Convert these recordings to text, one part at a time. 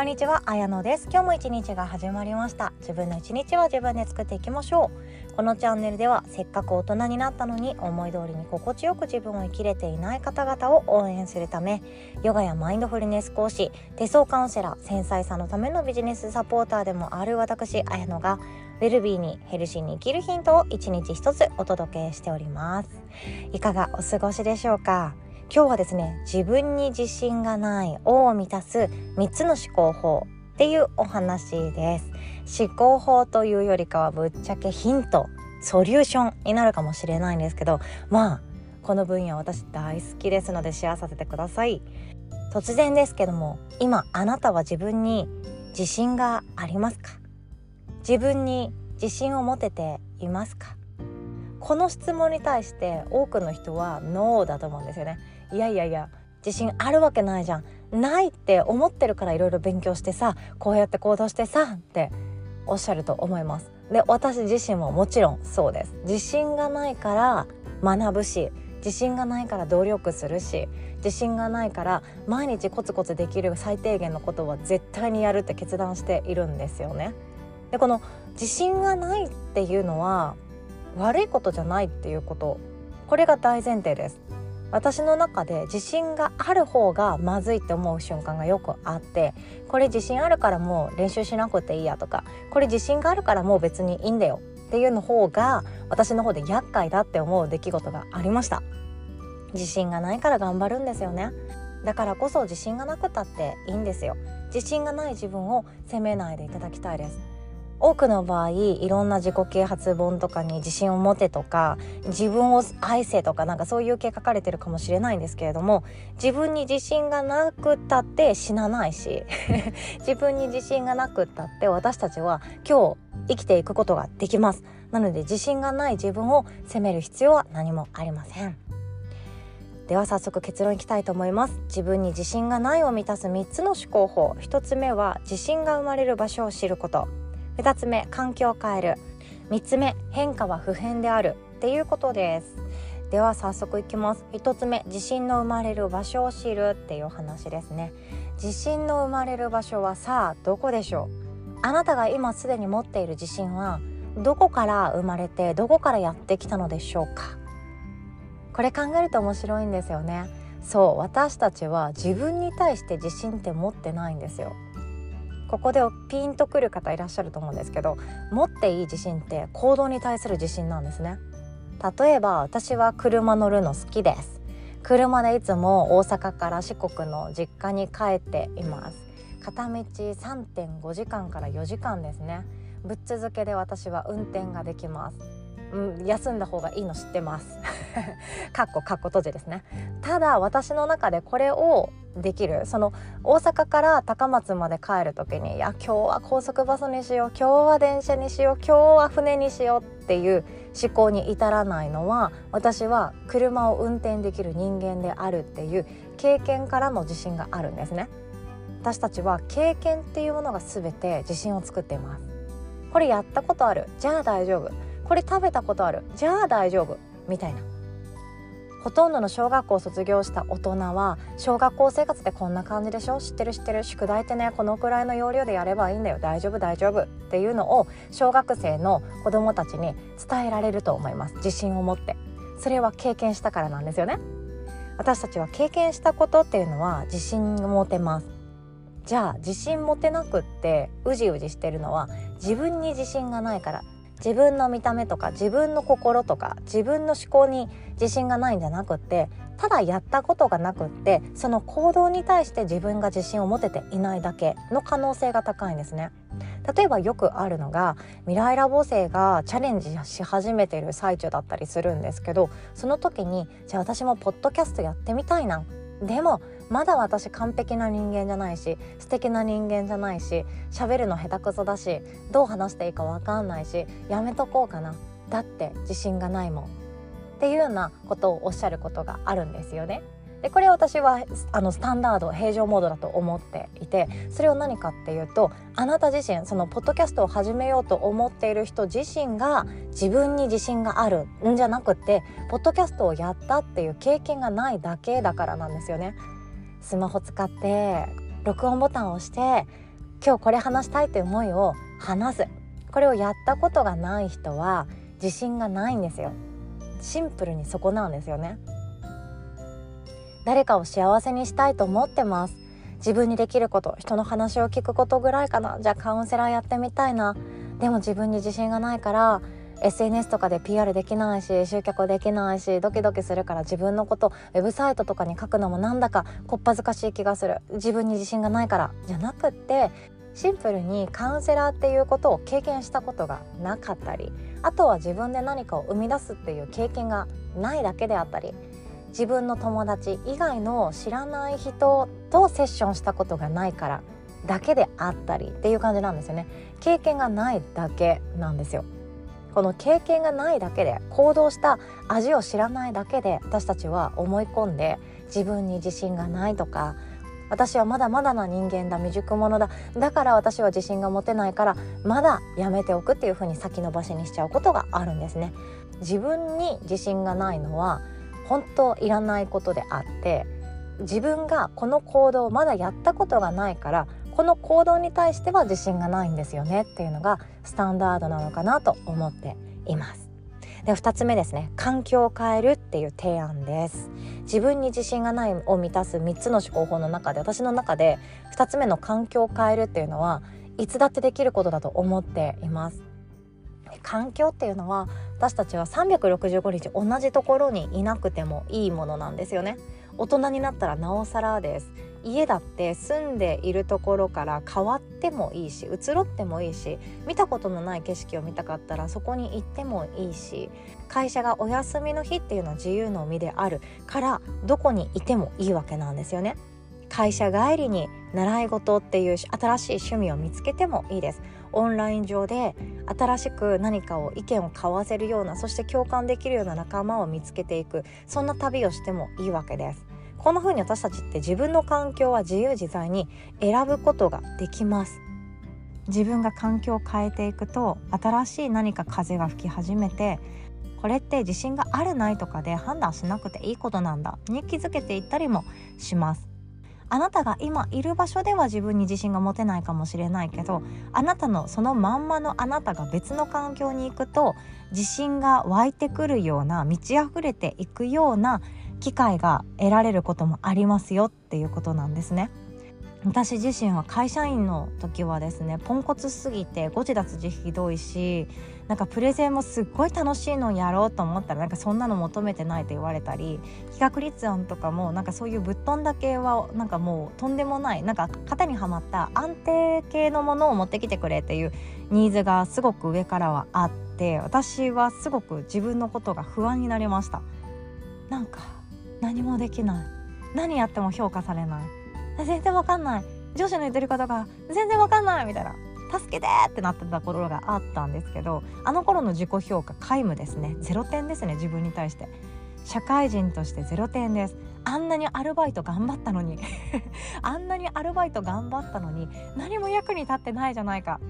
こんにちは、あやのです。今日も一日が始まりました。自分の一日は自分で作っていきましょう。このチャンネルではせっかく大人になったのに思い通りに心地よく自分を生きれていない方々を応援するためヨガやマインドフルネス講師手相カウンセラー繊細さのためのビジネスサポーターでもある私あやのがウェルビーにヘルシーに生きるヒントを一日一つお届けしております。いかがお過ごしでしょうか？今日はですね自分に自信がないを満たす3つの思考法っていうお話です。思考法というよりかはぶっちゃけヒントソリューションになるかもしれないんですけどまあこの分野私大好きですのでシェアさせてください突然ですけども今あなたは自分に自信がありますか？自分に自信を持てていますか？この質問に対して多くの人はノーだと思うんですよね。いやいやいや自信あるわけないじゃん。ないって思ってるからいろいろ勉強してさこうやって行動してさっておっしゃると思います。で私自身ももちろんそうです。自信がないから学ぶし自信がないから努力するし自信がないから毎日コツコツできる最低限のことは絶対にやるって決断しているんですよね。でこの自信がないっていうのは悪いことじゃないっていうこと。これが大前提です。私の中で自信がある方がまずいって思う瞬間がよくあってこれ自信あるからもう練習しなくていいやとかこれ自信があるからもう別にいいんだよ。っていうの方が私の方で厄介だって思う出来事がありました。自信がないから頑張るんですよね。だからこそ自信がなくたっていいんですよ。自信がない自分を責めないでいただきたいです。多くの場合いろんな自己啓発本とかに自信を持てとか自分を愛せとかなんかそういう系書かれてるかもしれないんですけれども自分に自信がなくったって死なないし 自分に自信がなくったって私たちは今日生きていくことができます。なので自信がない自分を責める必要は何もありません。では早速結論いきたいと思います。自分に自信がないを満たす3つの思考法。1つ目は自信が生まれる場所を知ること。2つ目環境を変える。3つ目変化は不変である。っていうことです。では早速いきます。1つ目自信の生まれる場所を知るっていう話ですね。自信の生まれる場所はさあどこでしょう？あなたが今すでに持っている自信はどこから生まれてどこからやってきたのでしょうか？これ考えると面白いんですよね。そう私たちは自分に対して自信って持ってないんですよ。ここでピンとくる方いらっしゃると思うんですけど持っていい自信って行動に対する自信なんですね。例えば私は車乗るの好きです。車でいつも大阪から四国の実家に帰っています。片道3.5時間から4時間ですね。ぶっ続けで私は運転ができます。うん、休んだ方がいいの知ってます かっこかっこ閉じですね。ただ私の中でこれをできる。その大阪から高松まで帰る時にいや今日は高速バスにしよう今日は電車にしよう今日は船にしようっていう思考に至らないのは私は車を運転できる人間であるっていう経験からの自信があるんですね。私たちは経験っていうものが全て自信を作っています。これやったことある。じゃあ大丈夫。これ食べたことある。じゃあ大丈夫。みたいな。ほとんどの小学校を卒業した大人は小学校生活ってこんな感じでしょ？知ってる知ってる？宿題ってねこのくらいの要領でやればいいんだよ。大丈夫大丈夫。っていうのを小学生の子どもたちに伝えられると思います。自信を持って。それは経験したからなんですよね。私たちは経験したことっていうのは自信を持てます。じゃあ自信持てなくってうじうじしてるのは自分に自信がないから。自分の見た目とか自分の心とか自分の思考に自信がないんじゃなくってただやったことがなくってその行動に対して自分が自信を持てていないだけの可能性が高いんですね。例えばよくあるのが未来ラボ生がチャレンジし始めている最中だったりするんですけどその時にじゃあ私もポッドキャストやってみたいなでもまだ私完璧な人間じゃないし素敵な人間じゃないし喋るの下手くそだしどう話していいか分かんないしやめとこうかなだって自信がないもんっていうようなことをおっしゃることがあるんですよね。でこれ私はあのスタンダード平常モードだと思っていてそれを何かっていうとあなた自身そのポッドキャストを始めようと思っている人自身が自分に自信があるんじゃなくてポッドキャストをやったっていう経験がないだけだからなんですよね。スマホ使って録音ボタンを押して今日これ話したいという思いを話す。これをやったことがない人は自信がないんですよ。シンプルにそこなんですよね。誰かを幸せにしたいと思ってます。自分にできること人の話を聞くことぐらいかな。じゃあカウンセラーやってみたいな。でも自分に自信がないから SNS とかで PR できないし集客できないしドキドキするから自分のことウェブサイトとかに書くのもなんだかこっぱずかしい気がする。自分に自信がないから。じゃなくってシンプルにカウンセラーっていうことを経験したことがなかったりあとは自分で何かを生み出すっていう経験がないだけであったり自分の友達以外の知らない人とセッションしたことがないからだけであったりっていう感じなんですよね。経験がないだけなんですよ。この経験がないだけで行動した味を知らないだけで私たちは思い込んで自分に自信がないとか私はまだまだな人間だ未熟者だだから私は自信が持てないからまだやめておくっていうふうに先延ばしにしちゃうことがあるんですね。自分に自信がないのは本当いらないことであって自分がこの行動をまだやったことがないからこの行動に対しては自信がないんですよねっていうのがスタンダードなのかなと思っています。で2つ目ですね。環境を変えるっていう提案です。自分に自信がないを満たす3つの思考法の中で私の中で2つ目の環境を変えるっていうのはいつだってできることだと思っています。環境っていうのは私たちは365日同じところにいなくてもいいものなんですよね。大人になったらなおさらです。家だって住んでいるところから変わってもいいし移ろってもいいし見たことのない景色を見たかったらそこに行ってもいいし会社がお休みの日っていうのは自由の身である。からどこにいてもいいわけなんですよね。会社帰りに習い事っていう新しい趣味を見つけてもいいです。オンライン上で新しく何かを意見を交わせるようなそして共感できるような仲間を見つけていく。そんな旅をしてもいいわけです。こんな風に私たちって自分の環境は自由自在に選ぶことができます。自分が環境を変えていくと新しい何か風が吹き始めてこれって自信があるないとかで判断しなくていいことなんだに気づけていったりもします。あなたが今いる場所では自分に自信が持てないかもしれないけどあなたのそのまんまのあなたが別の環境に行くと自信が湧いてくるような満ち溢れていくような機会が得られることもありますよっていうことなんですね。私自身は会社員の時はですねポンコツすぎて誤字脱字ひどいしなんかプレゼンもすっごい楽しいのやろうと思ったらなんかそんなの求めてないと言われたり企画立案とかもなんかそういうぶっ飛んだ系はなんかもうとんでもないなんか型にはまった安定系のものを持ってきてくれっていうニーズがすごく上からはあって私はすごく自分のことが不安になりましたなんか何もできない。何やっても評価されない。全然わかんない。上司の言ってることが全然わかんないみたいな。助けてってなってた頃があったんですけどあの頃の自己評価皆無ですね。0点ですね自分に対して。社会人として0点です。あんなにアルバイト頑張ったのに。あんなにアルバイト頑張ったのに何も役に立ってないじゃないか。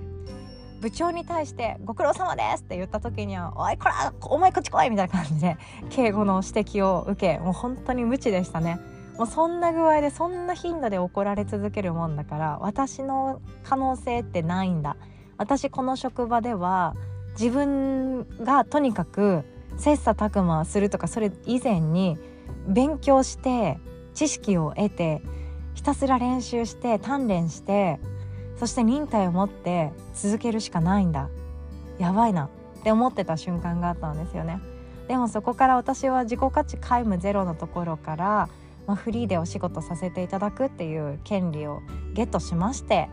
部長に対して「ご苦労様です」って言った時には「おいこらお前こっち来い」みたいな感じで敬語の指摘を受けもう本当に無知でしたね。もうそんな具合でそんな頻度で怒られ続けるもんだから私の可能性ってないんだ私この職場では自分がとにかく切磋琢磨するとかそれ以前に勉強して知識を得てひたすら練習して鍛錬してそして忍耐を持って続けるしかないんだ。やばいな。って思ってた瞬間があったんですよね。でもそこから私は自己価値皆無ゼロのところから、まあ、フリーでお仕事させていただくっていう権利をゲットしまして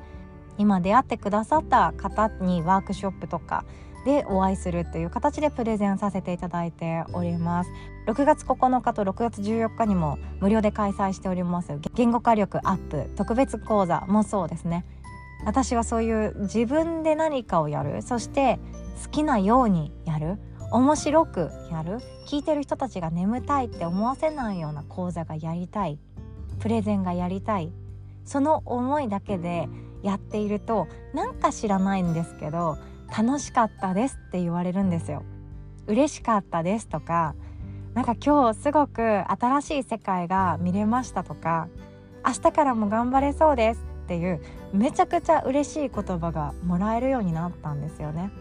今出会ってくださった方にワークショップとかでお会いするという形でプレゼンさせていただいております。6月9日と6月14日にも無料で開催しております。言語化力アップ特別講座もそうですね。私はそういう自分で何かをやる。そして好きなようにやる。面白くやる。聞いてる人たちが眠たいって思わせないような講座がやりたい。プレゼンがやりたい。その思いだけでやっているとなんか知らないんですけど楽しかったですって言われるんですよ。嬉しかったですとかなんか今日すごく新しい世界が見れましたとか明日からも頑張れそうです。っていうめちゃくちゃ嬉しい言葉がもらえるようになったんですよね。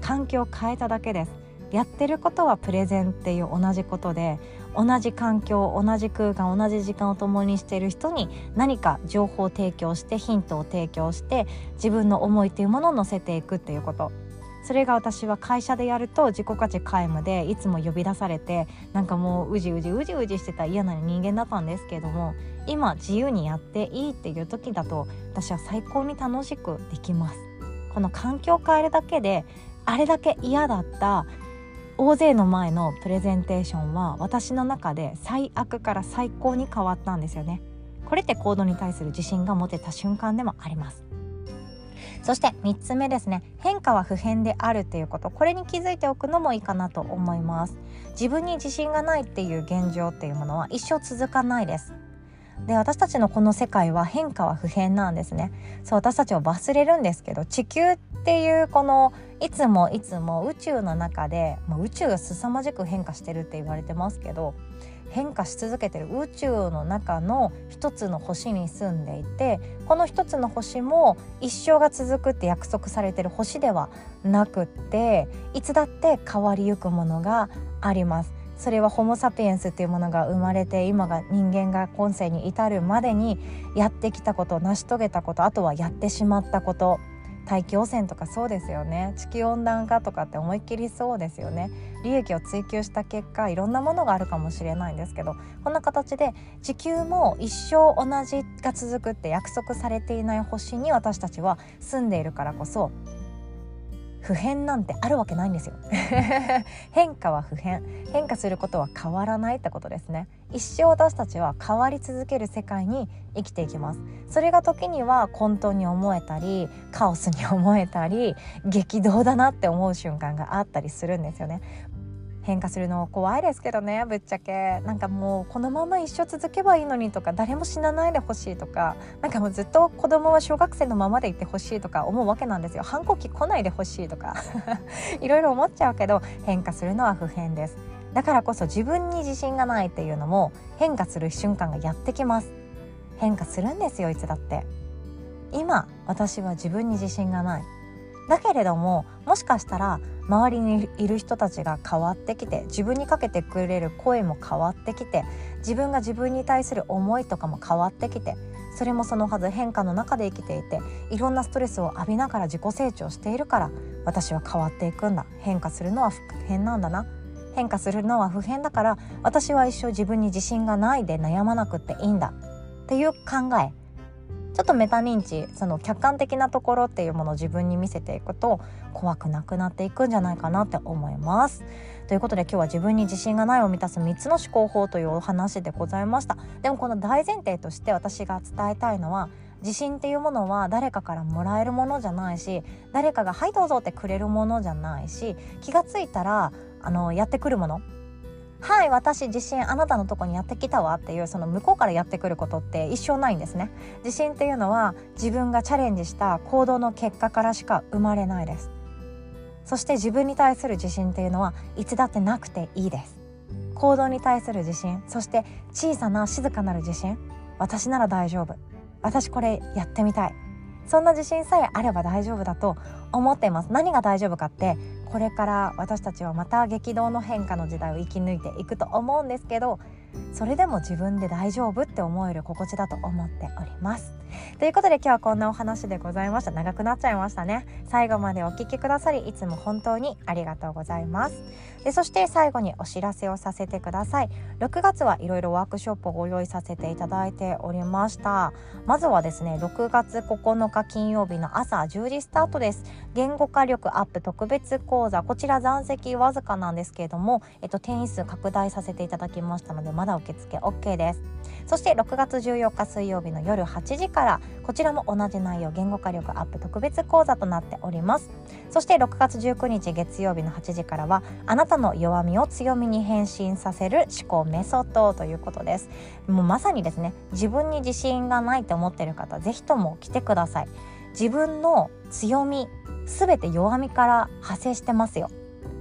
環境を変えただけです。やってることはプレゼンっていう同じことで同じ環境同じ空間同じ時間を共にしている人に何か情報を提供してヒントを提供して自分の思いというものを乗せていくっていうこと。それが私は会社でやると自己価値皆無でいつも呼び出されてなんかもううじうじうじうじしてた嫌な人間だったんですけれども今自由にやっていいっていう時だと私は最高に楽しくできます。この環境を変えるだけであれだけ嫌だった大勢の前のプレゼンテーションは私の中で最悪から最高に変わったんですよね。これって行動に対する自信が持てた瞬間でもあります。そして3つ目ですね。変化は不変であるということ。これに気づいておくのもいいかなと思います。自分に自信がないっていう現状っていうものは一生続かないです。で私たちのこの世界は変化は不変なんですねそう私たちを忘れるんですけど地球っていうこのいつもいつも宇宙の中で、まあ、宇宙が凄まじく変化してるって言われてますけど変化し続けてる宇宙の中の一つの星に住んでいてこの一つの星も一生が続くって約束されてる星ではなくっていつだって変わりゆくものがあります。それはホモ・サピエンスっていうものが生まれて今が人間が今世に至るまでにやってきたこと成し遂げたことあとはやってしまったこと。大気汚染とかそうですよね。地球温暖化とかって思いっきりそうですよね。利益を追求した結果いろんなものがあるかもしれないんですけどこんな形で地球も一生同じが続くって約束されていない星に私たちは住んでいるからこそ不変なんてあるわけないんですよ。変化は不変。変化することは変わらないってことですね。一生私たちは変わり続ける世界に生きていきます。それが時には混沌に思えたりカオスに思えたり激動だなって思う瞬間があったりするんですよね。変化するの怖いですけどねぶっちゃけ。なんかもうこのまま一生続けばいいのにとか誰も死なないでほしいとかなんかもうずっと子供は小学生のままでいてほしいとか思うわけなんですよ。反抗期来ないでほしいとか。いろいろ思っちゃうけど変化するのは不変です。だからこそ自分に自信がないっていうのも変化する瞬間がやってきます。変化するんですよいつだって。今私は自分に自信がない。だけれどももしかしたら周りにいる人たちが変わってきて自分にかけてくれる声も変わってきて自分が自分に対する思いとかも変わってきてそれもそのはず変化の中で生きていていろんなストレスを浴びながら自己成長しているから私は変わっていくんだ。変化するのは不変なんだな。変化するのは不変だから私は一生自分に自信がないで悩まなくていいんだ。っていう考え。ちょっとメタ認知その客観的なところっていうものを自分に見せていくと怖くなくなっていくんじゃないかなって思います。ということで今日は自分に自信がないを満たす3つの思考法というお話でございました。でもこの大前提として私が伝えたいのは自信っていうものは誰かからもらえるものじゃないし誰かが「はいどうぞ」ってくれるものじゃないし気が付いたらあのやってくるものはい私自信あなたのとこにやってきたわっていうその向こうからやってくることって一生ないんですね。自信っていうのは自分がチャレンジした行動の結果からしか生まれないです。そして自分に対する自信っていうのはいつだってなくていいです。行動に対する自信そして小さな静かなる自信。私なら大丈夫。私これやってみたい。そんな自信さえあれば大丈夫だと思っています。何が大丈夫かってこれから私たちはまた激動の変化の時代を生き抜いていくと思うんですけどそれでも自分で大丈夫って思える心地だと思っております。ということで今日はこんなお話でございました。長くなっちゃいましたね。最後までお聞きくださりいつも本当にありがとうございます。でそして最後にお知らせをさせてください。6月はいろいろワークショップをご用意させていただいておりました。まずはですね6月9日金曜日の朝10時スタートです。言語化力アップ特別講座。こちら残席わずかなんですけれどもえっと定員数拡大させていただきましたのでまだ受付 OK です。そして6月14日水曜日の夜8時からこちらも同じ内容言語化力アップ特別講座となっております。そして6月19日月曜日の8時からはあなたの弱みを強みに変身させる思考メソッドということです。もうまさにですね自分に自信がないと思っている方ぜひとも来てください。自分の強みすべて弱みから派生してますよ。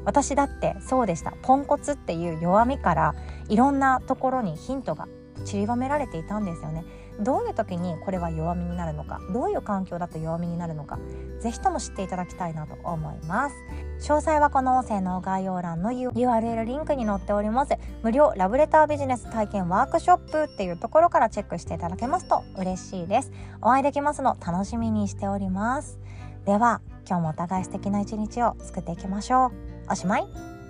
私だってそうでした。ポンコツっていう弱みからいろんなところにヒントが散りばめられていたんですよね。どういう時にこれは弱みになるのかどういう環境だと弱みになるのか是非とも知っていただきたいなと思います。詳細はこの音声の概要欄の URL リンクに載っております。無料ラブレタービジネス体験ワークショップっていうところからチェックしていただけますと嬉しいです。お会いできますの楽しみにしております。では今日もお互い素敵な一日を作っていきましょう。おしまい。